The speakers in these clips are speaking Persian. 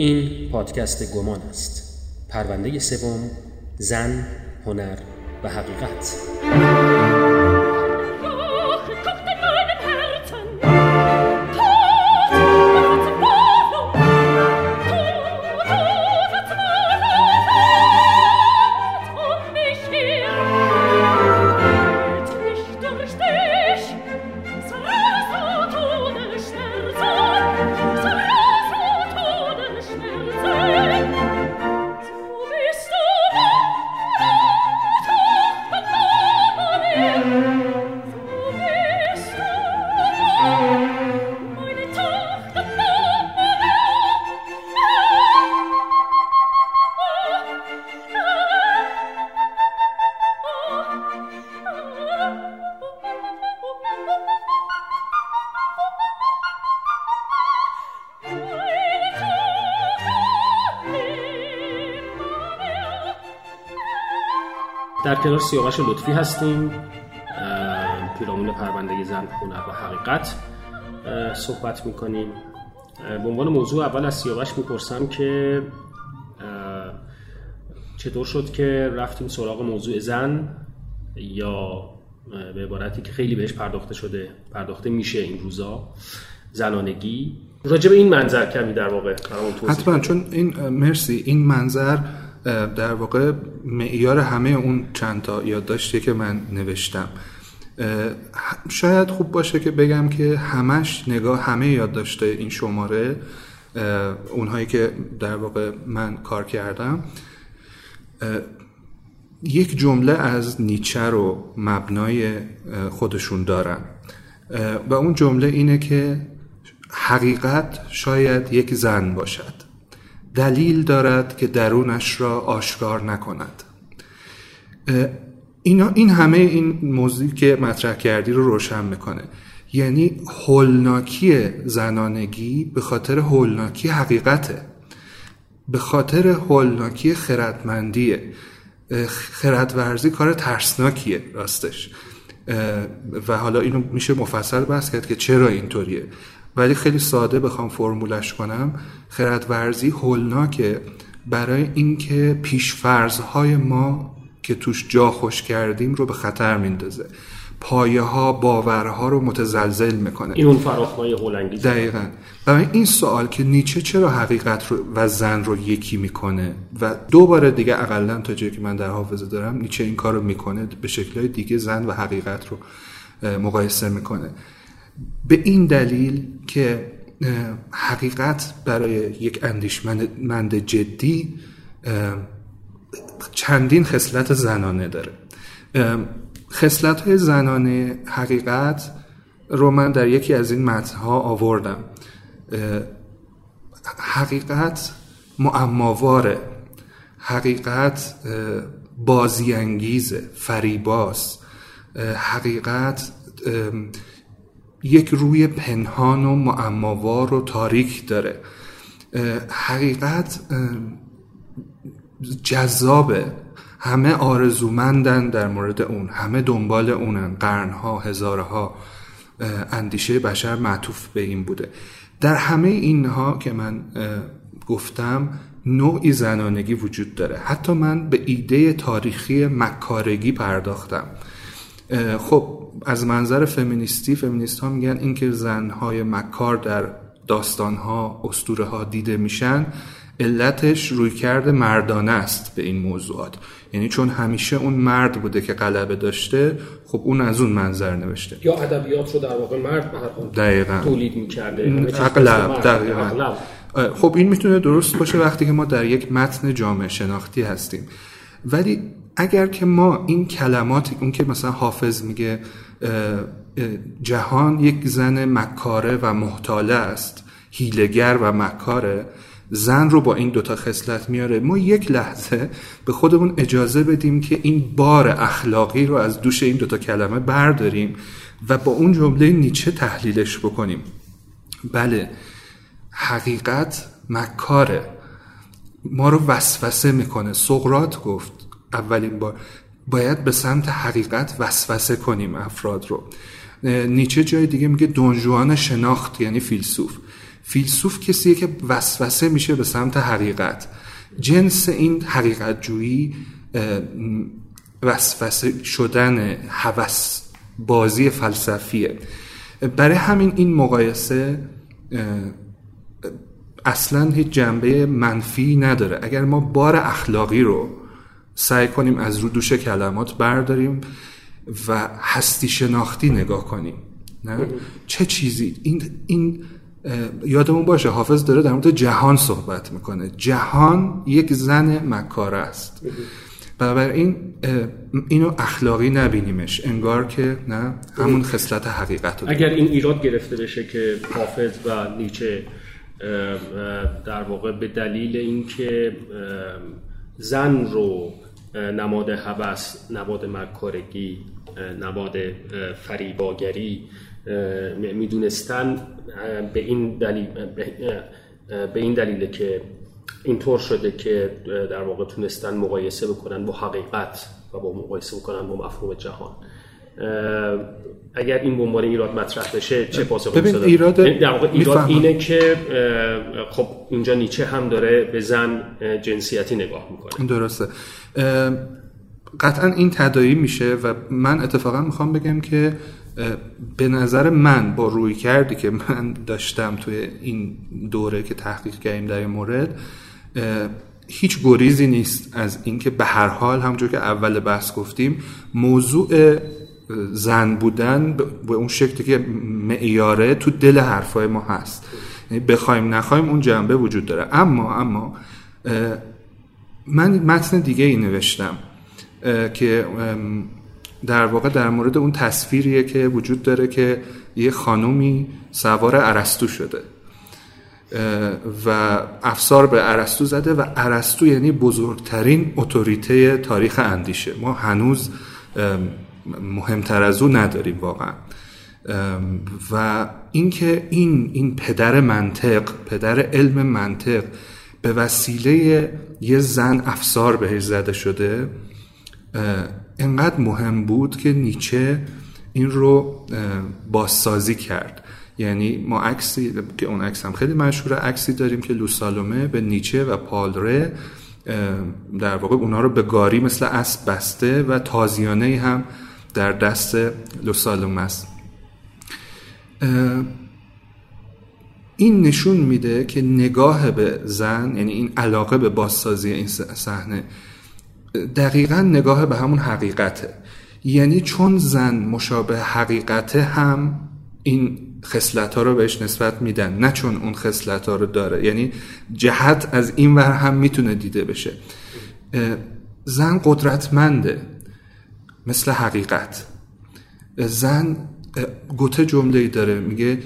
این پادکست گمان است. پرونده سوم زن هنر و حقیقت. در کنار سیاوش لطفی هستیم. پیرامون پرونده زن هنر و حقیقت. صحبت می‌کنیم. به عنوان موضوع اول از سیاوش می‌پرسم که چطور شد که رفتیم سراغ موضوع زن؟ یا به عبارتی که خیلی بهش پرداخته شده پرداخته میشه این روزا زنانگی. راجع به این منظر کمی در واقع حتما چون این مرسی این منظر در واقع معیار همه اون چند تا یادداشتی که من نوشتم. شاید خوب باشه که بگم که همش نگاه همه یادداشته این شماره اونهایی که در واقع من کار کردم یک جمله از نیچه رو مبنای خودشون دارن. و اون جمله اینه که حقیقت شاید یک زن باشد. دلیل دارد که درونش را آشکار نکند. اینا این همه این موضوعی که مطرح کردی رو روشن می‌کنه. یعنی هولناکی زنانگی به خاطر هولناکی حقیقته. به خاطر هولناکی خردمندیه. خردورزی کار ترسناکیه راستش. و حالا اینو میشه مفصل بحث کرد که چرا اینطوریه. ولی خیلی ساده بخوام فرمولش کنم. خردورزی هولناکه برای اینکه پیشفرزهای ما که توش جا خوش کردیم رو به خطر میندازه. پایه ها باورها رو متزلزل می‌کنه. این اون فراخمای هولنگی دقیقا. برای این سوال که نیچه چرا حقیقت رو و زن رو یکی می‌کنه و دوباره دیگه اقلا تا جایی که من در حافظه دارم نیچه این کار رو می‌کنه به شکلهای دیگه زن و حقیقت رو مقایسه می‌کنه. به این دلیل که حقیقت برای یک اندیشمند جدی چندین خصلت زنانه داره. خصلت های زنانه حقیقت رو من در یکی از این متنها آوردم. حقیقت معماواره. حقیقت بازیانگیزه فریباس حقیقت یک روی پنهان و معماوار و تاریک داره. حقیقت جذابه. همه آرزومندن در مورد اون. همه دنبال اونن. قرنها هزارها. اندیشه بشر معطوف به این بوده. در همه اینها که من گفتم نوعی زنانگی وجود داره. حتی من به ایده تاریخی مکارگی پرداختم. خب از منظر فمینیستی فمینیست ها میگن اینکه زنهای مکار در داستانها اسطوره ها دیده میشن علتش روی کرده مردانه است به این موضوعات. یعنی چون همیشه اون مرد بوده که غلبه داشته خب اون از اون منظر نوشته. یا ادبیات رو در واقع مرد دقیقا. تولید می‌کرده. اغلب دقیقا. خب این می‌تونه درست باشه وقتی که ما در یک متن جامعه شناختی هستیم. ولی اگر که ما این کلماتی اون که مثلا حافظ میگه جهان یک زن مکاره و محتاله است هیلگر و مکاره زن رو با این دوتا خصلت میاره ما یک لحظه به خودمون اجازه بدیم که این بار اخلاقی رو از دوش این دوتا کلمه برداریم و با اون جمله نیچه تحلیلش بکنیم. بله حقیقت مکاره. ما رو وسوسه می‌کنه. سقرات گفت اولین بار. باید به سمت حقیقت وسوسه کنیم افراد رو. نیچه جای دیگه میگه دونجوان شناخت یعنی فیلسوف. فیلسوف کسیه که وسوسه میشه به سمت حقیقت. جنس این حقیقت جویی وسوسه شدن هوس بازی فلسفیه. برای همین این مقایسه اصلا هیچ جنبه منفی نداره. اگر ما بار اخلاقی رو سعی کنیم از رو دوش کلمات برداریم و هستی شناختی نگاه کنیم. نه؟ چه چیزی؟ این, این یادمون باشه حافظ داره در مورد جهان صحبت می‌کنه. جهان یک زن مکاره است. بنابراین اینو اخلاقی نبینیمش. انگار که نه همون خصلت حقیقت اگر این ایراد گرفته بشه که حافظ و نیچه در واقع به دلیل اینکه زن رو نماد هوس نماد مکارگی نماد فریباگری می‌دونستن به این دلیل به این دلیل که اینطور شده که در واقع تونستن مقایسه بکنن با حقیقت و با مقایسه بکنن با مفهوم جهان. اگر این به عنوان ایراد مطرح بشه چه پاسخی ببین ایراد در واقع ایراد اینه که خب اینجا نیچه هم داره به زن جنسیتی نگاه می‌کنه. درسته. قطعا این تدایی میشه و من اتفاقا می‌خوام بگم که به نظر من با روی کردی که من داشتم توی این دوره که تحقیق کردیم در این مورد هیچ گریزی نیست از اینکه به هر حال همونجور که اول بحث گفتیم موضوع زن بودن به اون شکلی که معیاره تو دل حرفای ما هست. یعنی بخوایم نخوایم اون جنبه وجود داره. اما اما من متن دیگه ای نوشتم که در واقع در مورد اون تصویریه که وجود داره که یه خانومی سوار عرستو شده. و افسار به عرستو زده و عرستو یعنی بزرگترین اتوریته تاریخ اندیشه. ما هنوز مهمتر از او نداریم واقعا. و اینکه این این پدر منطق پدر علم منطق به وسیله یه زن افسار بهش زده شده انقدر مهم بود که نیچه این رو بازسازی کرد. یعنی ما عکسی که اون عکس هم خیلی مشهوره عکسی داریم که لوسالومه به نیچه و پالره در واقع اونا رو به گاری مثل اسب بسته و تازیانه هم در دست لوسالومه است. این نشون میده که نگاه به زن یعنی این علاقه به بازسازی این صحنه دقیقا نگاه به همون حقیقته. یعنی چون زن مشابه حقیقته هم این خصلت ها رو بهش نسبت میدن نه چون اون خصلت ها رو داره. یعنی جهت از این ور هم می‌تونه دیده بشه. زن قدرتمنده. مثل حقیقت. زن گوته جمله داره میگه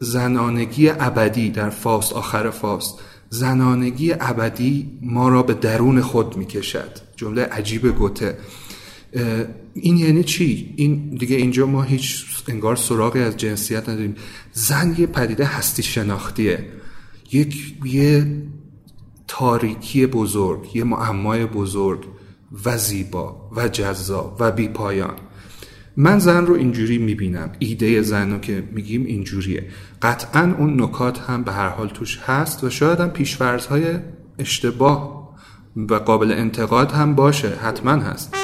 زنانگی ابدی در فاست آخر فاست. زنانگی ابدی ما را به درون خود می‌کشد. جمله عجیب گوته. این یعنی چی؟ این دیگه اینجا ما هیچ انگار سراغی از جنسیت نداریم. زن یه پدیده هستی شناختیه. یک یه تاریکی بزرگ یه معمای بزرگ. و زیبا و جذاب و بی پایان. من زن رو اینجوری می‌بینم. ایده زن رو که میگیم اینجوریه. قطعا اون نکات هم به هر حال توش هست و شاید هم پیشفرزهای اشتباه و قابل انتقاد هم باشه. حتما هست.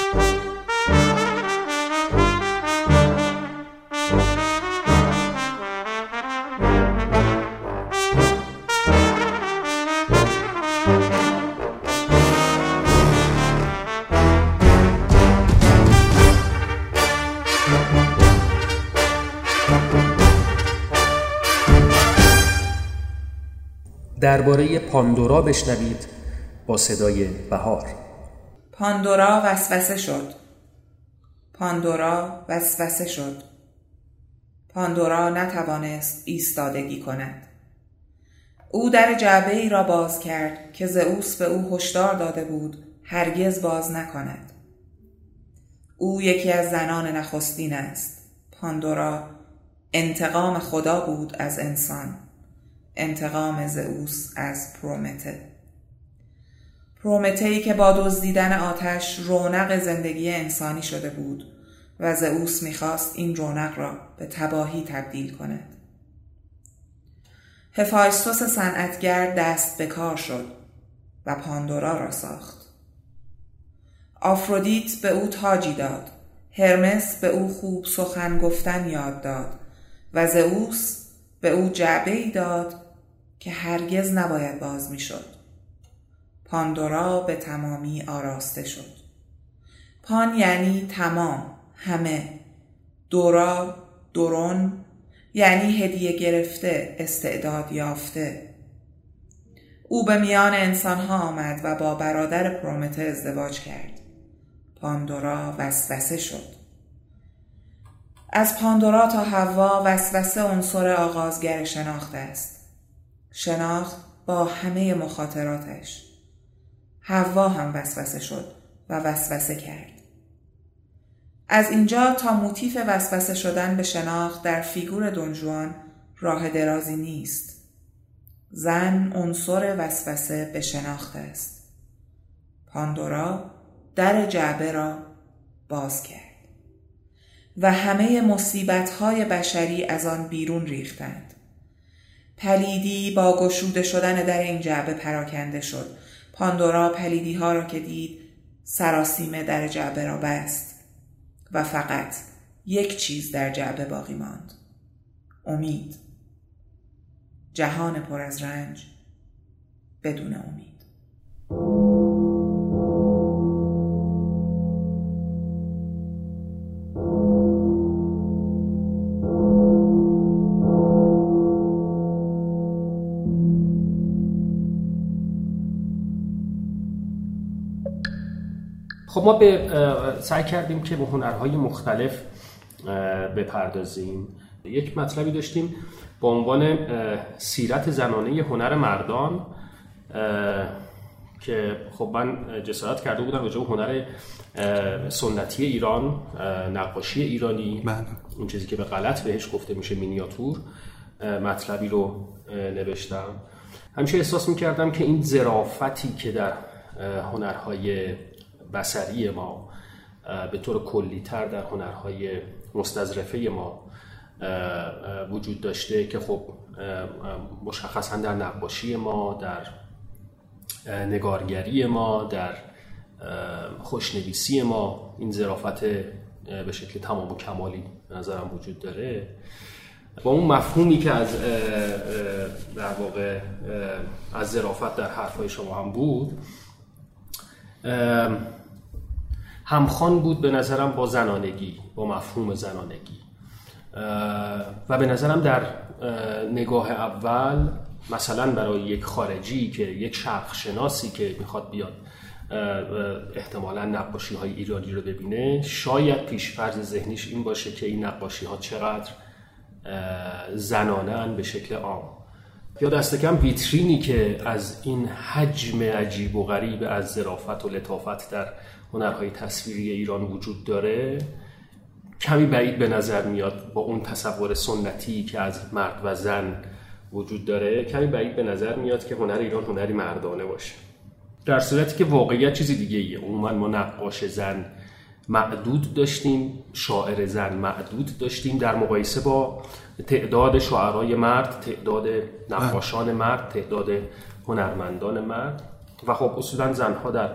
پاندورا بشنوید با صدای بهار. پاندورا وسوسه شد. پاندورا وسوسه شد. پاندورا نتوانست ایستادگی کند. او در جعبه ای را باز کرد که زئوس به او هشدار داده بود هرگز باز نکند. او یکی از زنان نخستین است. پاندورا انتقام خدا بود از انسان. انتقام زئوس از پرومته. پرومته که با دزدیدن آتش رونق زندگی انسانی شده بود و زئوس می‌خواست این رونق را به تباهی تبدیل کند. هفایستوس صنعتگر دست به کار شد و پاندورا را ساخت. آفرودیت به او تاجی داد. هرمس به او خوب سخن گفتن یاد داد و زئوس به او جعبه ای داد که هرگز نباید باز می شد. پاندورا به تمامی آراسته شد. پان یعنی تمام، همه. دورا، دورون یعنی هدیه گرفته، استعداد یافته. او به میان انسانها آمد و با برادر پرومته ازدواج کرد. پاندورا وسوسه شد. از پاندورا تا هوا وسوسه عنصر آغازگر شناخت است. شناخت با همه مخاطراتش. هوا هم وسوسه شد و وسوسه کرد. از اینجا تا موتیف وسوسه شدن به شناخت در فیگور دنجوان راه درازی نیست. زن عنصر وسوسه به شناخت است. پاندورا در جعبه را باز کرد. و همه مصیبت های بشری از آن بیرون ریختند. پلیدی با گشوده شدن در این جعبه پراکنده شد. پاندورا پلیدی ها را که دید سراسیمه در جعبه را بست و فقط یک چیز در جعبه باقی ماند. امید. جهان پر از رنج بدون امید. خب ما به سعی کردیم که به هنرهای مختلف بپردازیم. یک مطلبی داشتیم با عنوان سیرت زنانه هنر مردان که خب من جسارت کرده بودم راجع هنر سنتی ایران نقاشی ایرانی. بله. اون چیزی که به غلط بهش گفته میشه مینیاتور مطلبی رو نوشتم. همیشه احساس می‌کردم که این زرافتی که در هنرهای بسری ما به طور کلیتر در هنرهای مستظرفه ما وجود داشته که خب مشخصا در نقاشی ما در نگارگری ما در خوشنویسی ما این ظرافت به شکل تمام و کمالی نظرم وجود داره. با اون مفهومی که از در واقع از ظرافت در حرفهای شما هم بود همخان بود به نظرم با زنانگی با مفهوم زنانگی. و به نظرم در نگاه اول مثلا برای یک خارجی که یک شرق شناسی که می‌خواد بیاد احتمالا نقاشی های ایرانی رو ببینه شاید پیشفرز ذهنیش این باشه که این نقاشی ها چقدر زنانن به شکل عام. یا دست کم ویترینی که از این حجم عجیب و غریب از ظرافت و لطافت در هنرهای تصویری ایران وجود داره کمی بعید به نظر میاد با اون تصور سنتی که از مرد و زن وجود داره کمی بعید به نظر میاد که هنر ایران هنری مردانه باشه. در صورتی که واقعیت چیزی دیگه ایه عموما ما نقاش زن معدود داشتیم شاعر زن معدود داشتیم در مقایسه با تعداد شاعرای مرد تعداد نقاشان مرد تعداد هنرمندان مرد. و خب اصولا زنها در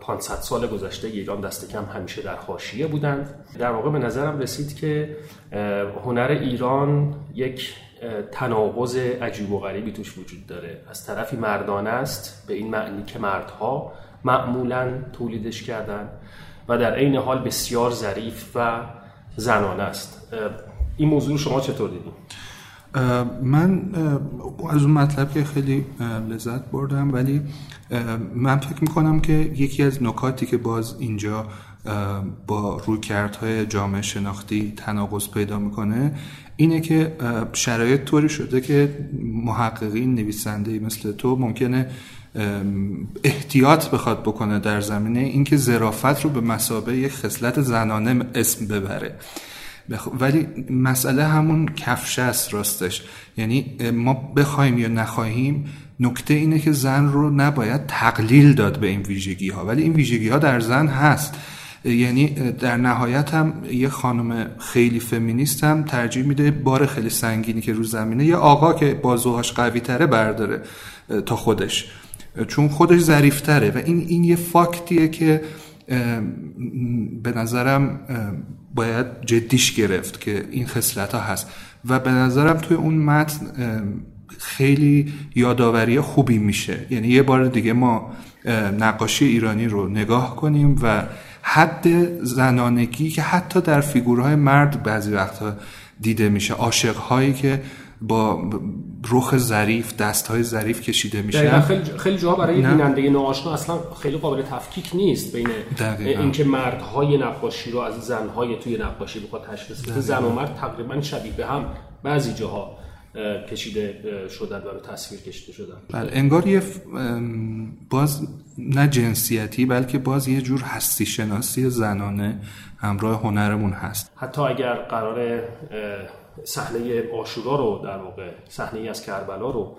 500 سال گذشته ایران دست کم همیشه در حاشیه بودند. در واقع به نظرم رسید که هنر ایران یک تناقض عجیب و غریبی توش وجود داره. از طرفی مردانه است به این معنی که مردها معمولا تولیدش کردن و در عین حال بسیار ظریف و زنانه است. این موضوع شما چطور دیدید؟ من از اون مطلب که خیلی لذت بردم ولی من فکر می‌کنم که یکی از نکاتی که باز اینجا با رویکردهای جامعه شناختی تناقض پیدا می‌کنه اینه که شرایط طوری شده که محققین نویسنده مثل تو ممکنه احتیاط بخواد بکنه در زمینه اینکه ظرافت رو به مسابه یک خصلت زنانه اسم ببره. ولی مسئله همون کفشه است راستش. یعنی ما بخوایم یا نخواهیم نکته اینه که زن رو نباید تقلیل داد به این ویژگی ها ولی این ویژگی ها در زن هست. یعنی در نهایت هم یه خانم خیلی فمینیست هم ترجیح میده بار خیلی سنگینی که رو زمینه یه آقا که بازوهاش قوی تره برداره تا خودش. چون خودش ظریفتره. و این این یه فاکتیه که به نظرم باید جدیش گرفت که این خصلت ها هست. و به نظرم توی اون متن خیلی یادآوری خوبی میشه. یعنی یه بار دیگه ما نقاشی ایرانی رو نگاه کنیم و حد زنانگی که حتی در فیگورهای مرد بعضی وقتها دیده میشه. عاشقهایی که با رخ ظریف دست های ظریف کشیده میشه. خیلی خیلی جاها برای بیننده ناآشنا اصلا خیلی قابل تفکیک نیست بین اینکه مردهای نقاشی رو از زنهای توی نقاشی بخواد تشخیص بده. زن و مرد تقریبا شبیه به هم بعضی جاها کشیده شدن و تصویر کشیده شدن. بله انگار یه باز نه جنسیتی بلکه باز یه جور هستی شناسی زنانه همراه هنرمون هست. حتی اگر قرار صحنه آشورا رو در واقع صحنه از کربلا رو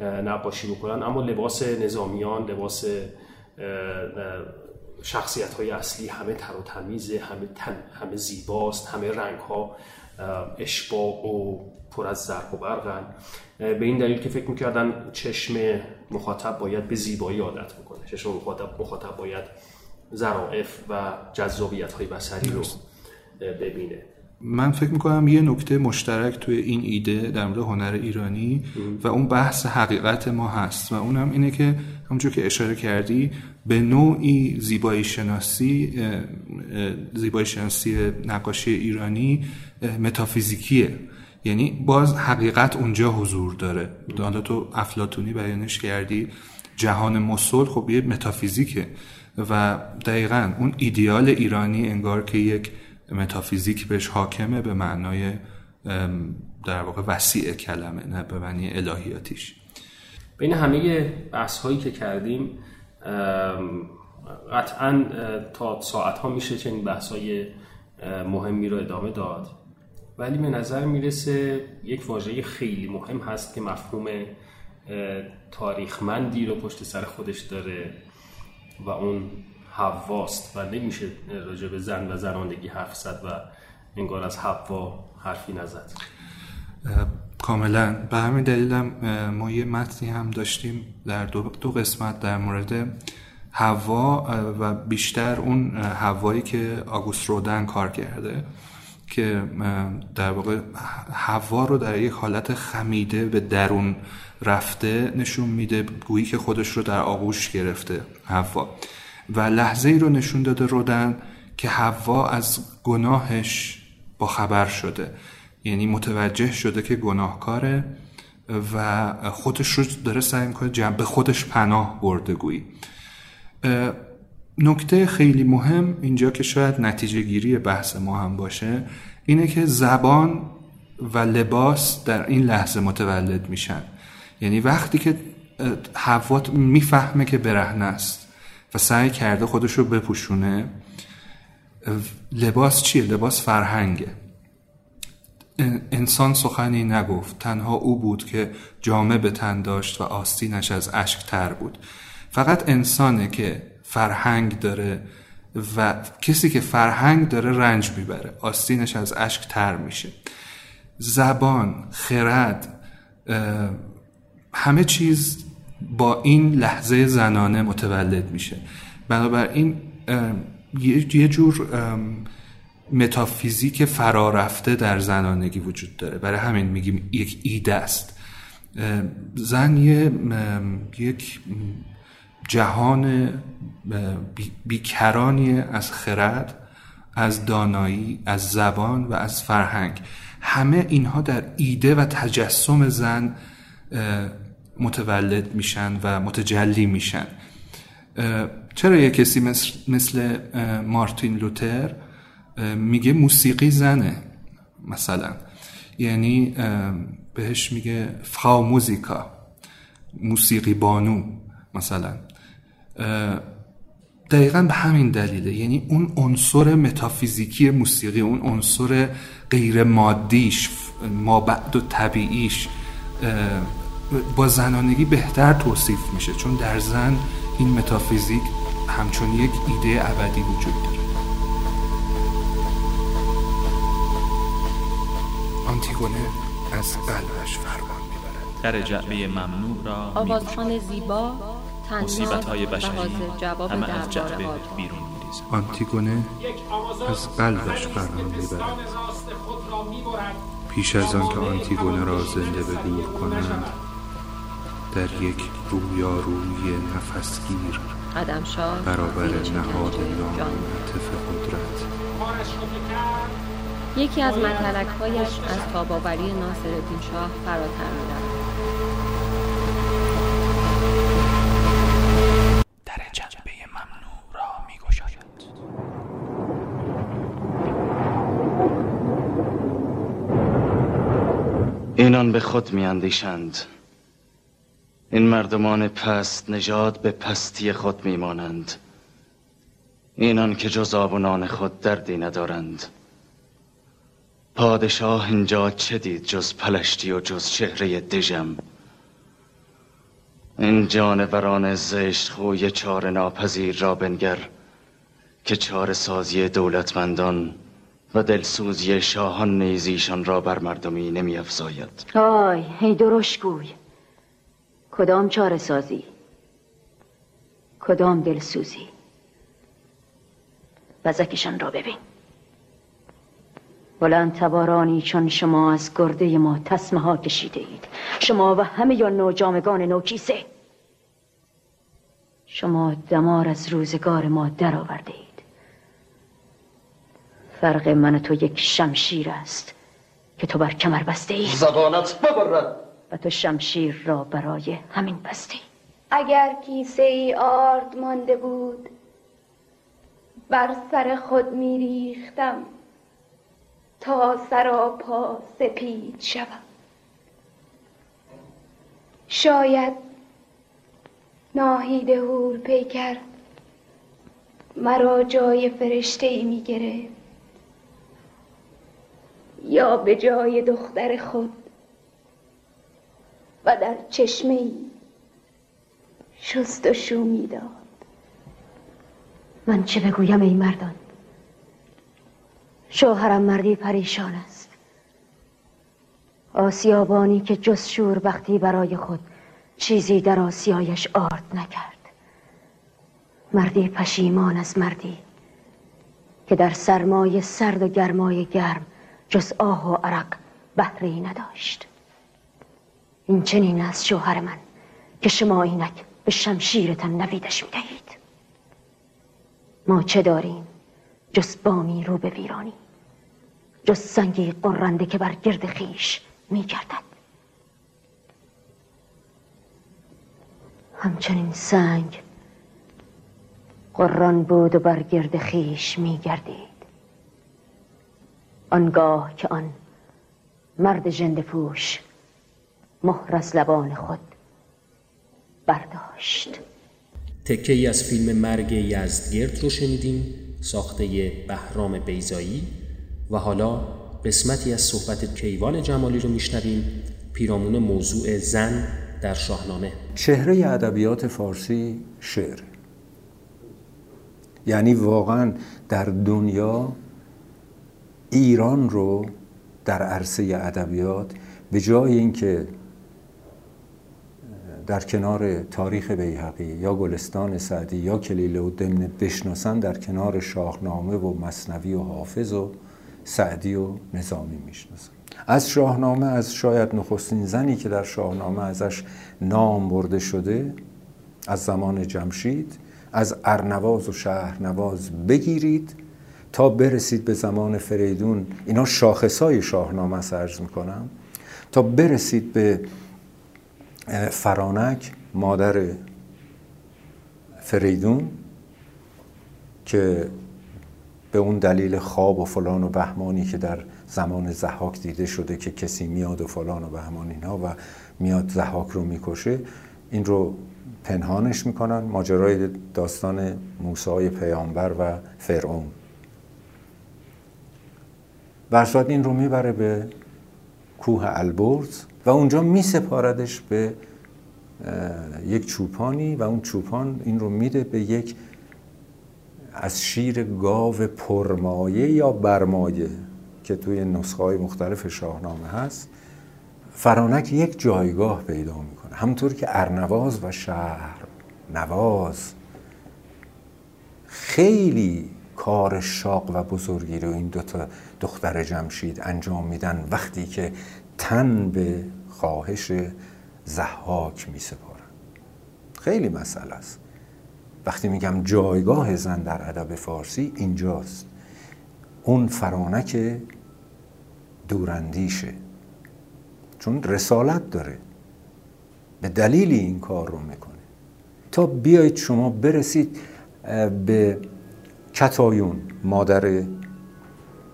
نقاشی بکنن اما لباس نظامیان لباس شخصیت های اصلی همه تر و تمیزه همه, تن، همه زیباست همه رنگ ها اشباع و پر از زرق و برقن. به این دلیل که فکر می‌کردن چشم مخاطب باید به زیبایی عادت بکنه. چشم مخاطب, مخاطب باید ظرافت و جذابیت های بسری رو ببینه. من فکر می‌کنم یه نکته مشترک توی این ایده در مورد هنر ایرانی و اون بحث حقیقت ما هست و اونم اینه که همونجور که اشاره کردی به نوعی زیبایی شناسی زیبایی شناسی نقاشی ایرانی متافیزیکیه. یعنی باز حقیقت اونجا حضور داره. حالا تو افلاتونی بیانش کردی جهان مسل خب یه متافیزیکه و دقیقا اون ایدیال ایرانی انگار که یک متافیزیک بهش حاکمه به معنای در واقع وسیع کلمه نه به معنی الهیاتیش بین همه بحث هایی که کردیم قطعا تا ساعت ها میشه چنین بحث های مهمی رو ادامه داد. ولی به نظر می‌رسه یک واژه خیلی مهم هست که مفهوم تاریخمندی رو پشت سر خودش داره و اون حواست و نمیشه راجع به زن و زناندگی حرف زد و انگار از حوا حرفی نزد. کاملا. به همین دلیلم ما یه متنی هم داشتیم در دو, دو قسمت در مورد هوا و بیشتر اون هوایی که آگوست رودن کار کرده که در واقع هوا رو در یک حالت خمیده به درون رفته نشون میده گویی که خودش رو در آغوش گرفته هوا و لحظه ای رو نشون داده رودن که حوا از گناهش با خبر شده. یعنی متوجه شده که گناهکاره و خودش رو داره سعی می‌کنه به خودش پناه برده گویی. نکته خیلی مهم اینجا که شاید نتیجه گیری بحث ما هم باشه اینه که زبان و لباس در این لحظه متولد میشن. یعنی وقتی که حوا می‌فهمه که برهنه است. و سعی کرده خودش رو بپوشونه. لباس چیه؟ لباس فرهنگه. انسان سخنی نگفت. تنها او بود که جامه به تن داشت و آستینش از اشک تر بود. فقط انسانه که فرهنگ داره و کسی که فرهنگ داره رنج می‌بره. آستینش از اشک تر میشه. زبان خرد همه چیز با این لحظه زنانه متولد میشه. بنابراین یه جور متافیزیک فرارفته در زنانگی وجود داره. برای همین میگیم یک ایده است. زن یه یک جهان بیکرانی از خرد از دانایی از زبان و از فرهنگ. همه اینها در ایده و تجسم زن متولد میشن و متجلی میشن. چرا یه کسی مثل, مارتین لوتر میگه موسیقی زنه مثلا؟ یعنی بهش میگه فاو موزیکا موسیقی بانو مثلا. دقیقا به همین دلیله. یعنی اون عنصر متافیزیکی موسیقی اون عنصر غیر مادیش ما بعد و طبیعیش با زنانگی بهتر توصیف میشه چون در زن این متافیزیک همچون یک ایده ابدی وجود داره. آنتیگونه از قلبش فرمان می‌برد. در جعبه ممنوع را آوازخان زیبا مصیبت های بشری همه از جعبه بیرون میریزد. آنتیگونه از قلبش فرمان می‌برد. پیش از آن که آنتیگونه را زنده به دور کنند در یک رویارویی نفسگیر. برابر نهاد جان. نامنعطف قدرت. یکی از متلکهایش از تاباوری ناصرالدین شاه فراتر می‌رفت. در جعبه ممنوع را میگشاید. اینان به خود میاندیشند. این مردمان پست نژاد به پستی خود میمانند. اینان که جز آب و نان خود دردی ندارند. پادشاه اینجا چه دید جز پلشتی و جز چهره دژم؟ این جانوران زشت خوی چار ناپذیر را بنگر که چار سازی دولتمندان و دلسوزی شاهان نیز ایشان را بر مردمی نمی افزاید آی هی درشگوی! کدام چاره سازی؟ کدام دلسوزی بزکشان را ببین. بلند تبارانی چون شما از گرده ما تسمه ها کشیده اید. شما و همه یا نوجامگان نوکیسه. شما دمار از روزگار ما در آورده اید. فرق من تو یک شمشیر است که تو بر کمر بسته ای زبانت ببرد. و تو شمشیر را برای همین بسته ای اگر کیسه ای آرد مانده بود بر سر خود می ریختم تا سراپا سپید شوم. شاید ناهید هور پیکر مرا جای فرشته ای می گرفت یا به جای دختر خود و در چشمه ای شست و شو می داد من چه بگویم ای مردان؟ شوهرم مردی پریشان است. آسیابانی که جز شوربختی برای خود چیزی در آسیایش آرد نکرد. مردی پشیمان از مردی که در سرمای سرد و گرمای گرم جز آه و عرق بهره نداشت. این چنین از شوهر من که شما اینک به شمشیرتان نویدش می‌دهید ما چه داریم؟ جز بامی رو به ویرانی جز سنگی قرنده که بر گرد خیش میگردد. همچنین سنگ قران بود و بر گرد خیش میگردید. آنگاه که آن مرد ژنده پوش مهر از لبان خود برداشت. تکه ای از فیلم مرگ یزدگرد رو شنیدیم ساخته بهرام بیزایی و حالا قسمتی از صحبت کیوان جمالی رو میشنویم. پیرامون موضوع زن در شاهنامه. چهره ادبیات فارسی شعر. یعنی واقعا در دنیا ایران رو در عرصه ادبیات به جای اینکه در کنار تاریخ بیهقی یا گلستان سعدی یا کلیله و دمنه بشناسن در کنار شاهنامه و مصنوی و حافظ و سعدی و نظامی می‌شناسن. از شاهنامه از شاید نخستین زنی که در شاهنامه ازش نام برده شده از زمان جمشید از ارنواز و شهرنواز بگیرید تا برسید به زمان فریدون. اینا شاخصای شاهنامه عرض می‌کنم. تا برسید به فرانک مادر فریدون که به اون دلیل خواب و فلان و بهمانی که در زمان زحاک دیده شده که کسی میاد و فلان و بهمان اینها و میاد زحاک رو می‌کشه این رو پنهانش می‌کنن ماجرای داستان موسی پیامبر و فرعون. برسات این رو می‌بره به کوه البرز. و اونجا میسپاردش به یک چوپانی و اون چوپان این رو میده به یک از شیر گاو پرمایه یا برمایه که توی نسخه های مختلف شاهنامه هست. فرانک یک جایگاه پیدا می‌کنه. همونطور که ارنواز و شهر نواز خیلی کار شاق و بزرگی رو این دوتا دختر جمشید انجام میدن وقتی که تن به خواهش زحاک می سپارن خیلی مسئله است. وقتی میگم جایگاه زن در ادب فارسی اینجاست. اون فرانک دوراندیشه. چون رسالت داره. به دلیلی این کار رو می‌کنه. تا بیایید شما برسید به کتایون مادر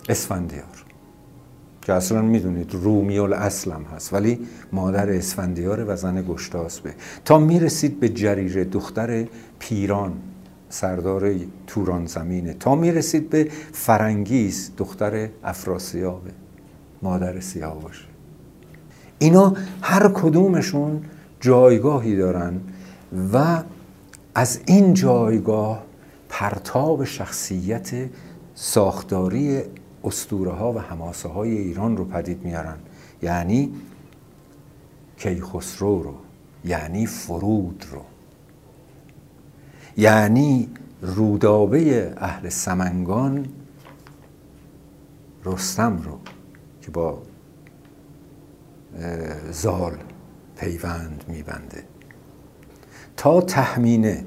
اسفندیار. که اصلا می‌دونید رومی اصلم هست ولی مادر اسفندیاره و زن گشتاسبه. تا می‌رسید به جریره دختر پیران سردار توران زمینه. تا می‌رسید به فرنگیز دختر افراسیابه مادر سیاوشه اینا هر کدومشون جایگاهی دارن و از این جایگاه پرتاب شخصیت ساختاری استوره ها و حماسه های ایران رو پدید میارن یعنی کیخسرو رو یعنی فرود رو. یعنی رودابه اهل سمنگان رستم رو که با زال پیوند میبنده. تا تحمینه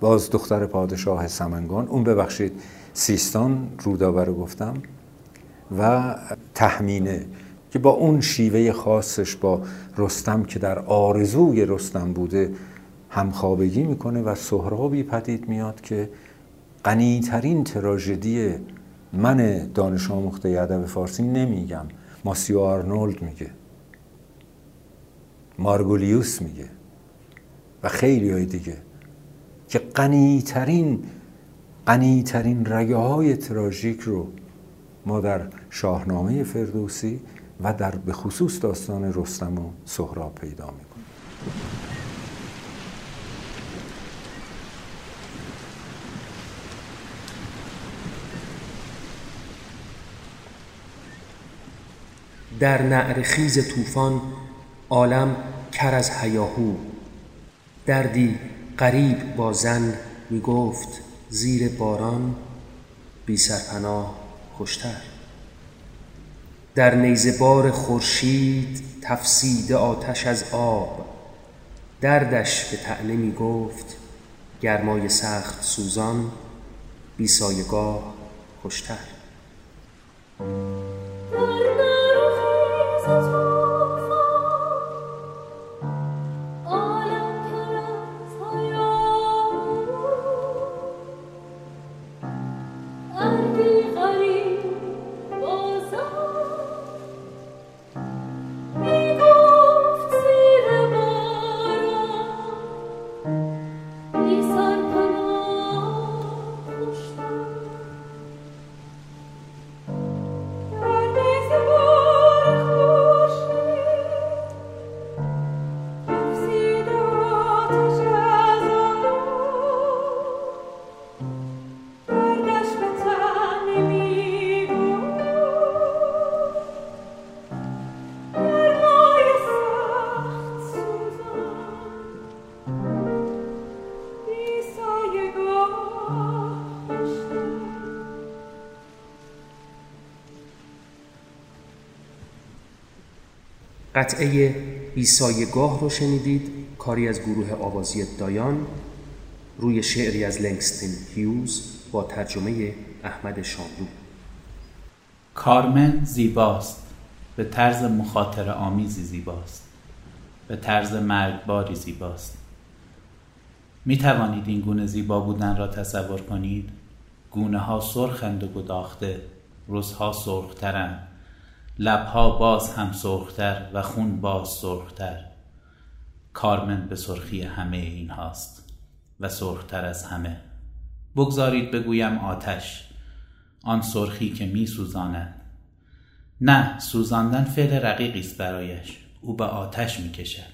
باز دختر پادشاه سمنگان اون ببخشید سیستان رودابه رو گفتم و تحمینه که با اون شیوه خاصش با رستم که در آرزوی رستم بوده همخوابگی می‌کنه و سهرابی پدید میاد که غنیترین تراژدی من دانش آموخته ادب فارسی نمیگم. ماسیو آرنولد میگه. مارگولیوس میگه. و خیلی های دیگه. که غنیترین غنیترین رگه های تراژیک رو ما در شاهنامه فردوسی و در به خصوص داستان رستم و سهراب پیدا می‌کنیم. در نعرخیز طوفان عالم کر از هیاهو دردی قریب با زن می گفت زیر باران بی سرپناه خوشتر. در نیزه بار خورشید تفسید آتش از آب. دردش به طعنه می گفت گرمای سخت سوزان بی سایگاه خوشتر. قطعه بیسایگاه رو شنیدید کاری از گروه آوازی دایان روی شعری از لنگستن هیوز با ترجمه احمد شاملو. کارمن زیباست به طرز مخاطر آمیزی زیباست به طرز مرگباری زیباست. می توانید این گونه زیبا بودن را تصور کنید؟ گونه ها سرخند و گداخته روزها سرخترند. لبها باز هم سرختر و خون باز سرختر. کارمن به سرخی همه این هاست و سرختر از همه. بگذارید بگویم آتش آن سرخی که می سوزاند. نه سوزاندن فعل رقیقی است برایش. او به آتش می کشد.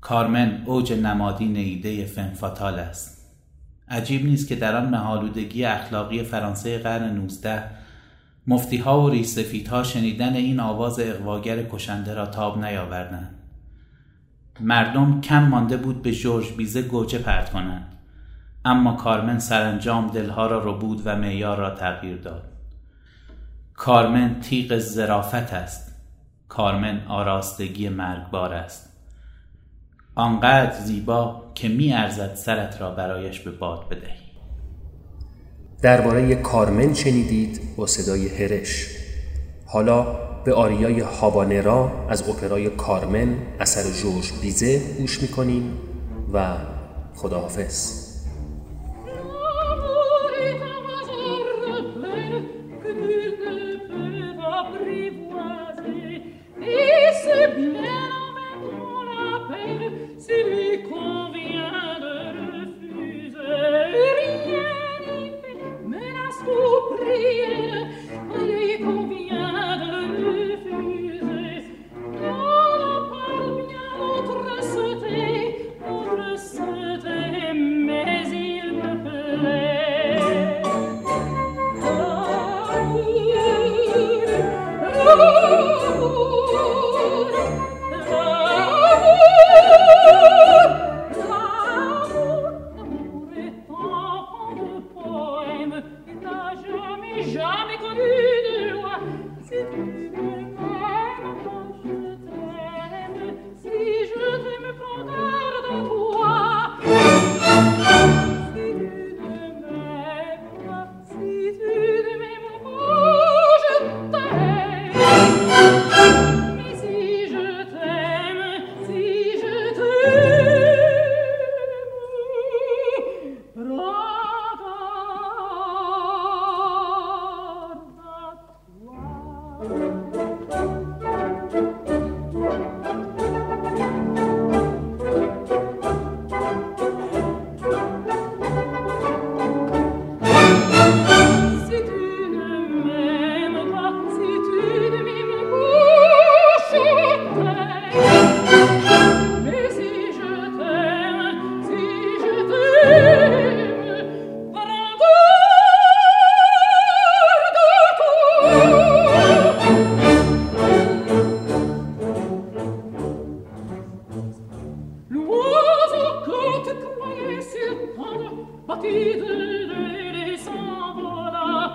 کارمن اوج نمادی نیده فنفاتال است. عجیب نیست که در آن مهالودگی اخلاقی فرانسه قرن 19 مفتی ها و ریسفیت ها شنیدن این آواز اقواگر کشنده را تاب نیاوردند. مردم کم مانده بود به جورج بیزه گوجه پرت کنند. اما کارمن سرانجام دلها را رو بود و معیار را تغییر داد. کارمن تیغ زرافت است. کارمن آراستگی مرگبار است. آنقدر زیبا که می ارزد سرت را برایش به باد بدهی. درباره کارمن شنیدید با صدای هرش. حالا به آریای هابانرا از اپرای کارمن اثر جورج بیزه گوش می‌کنیم و خداحافظ. Mathilde, les sans voilà,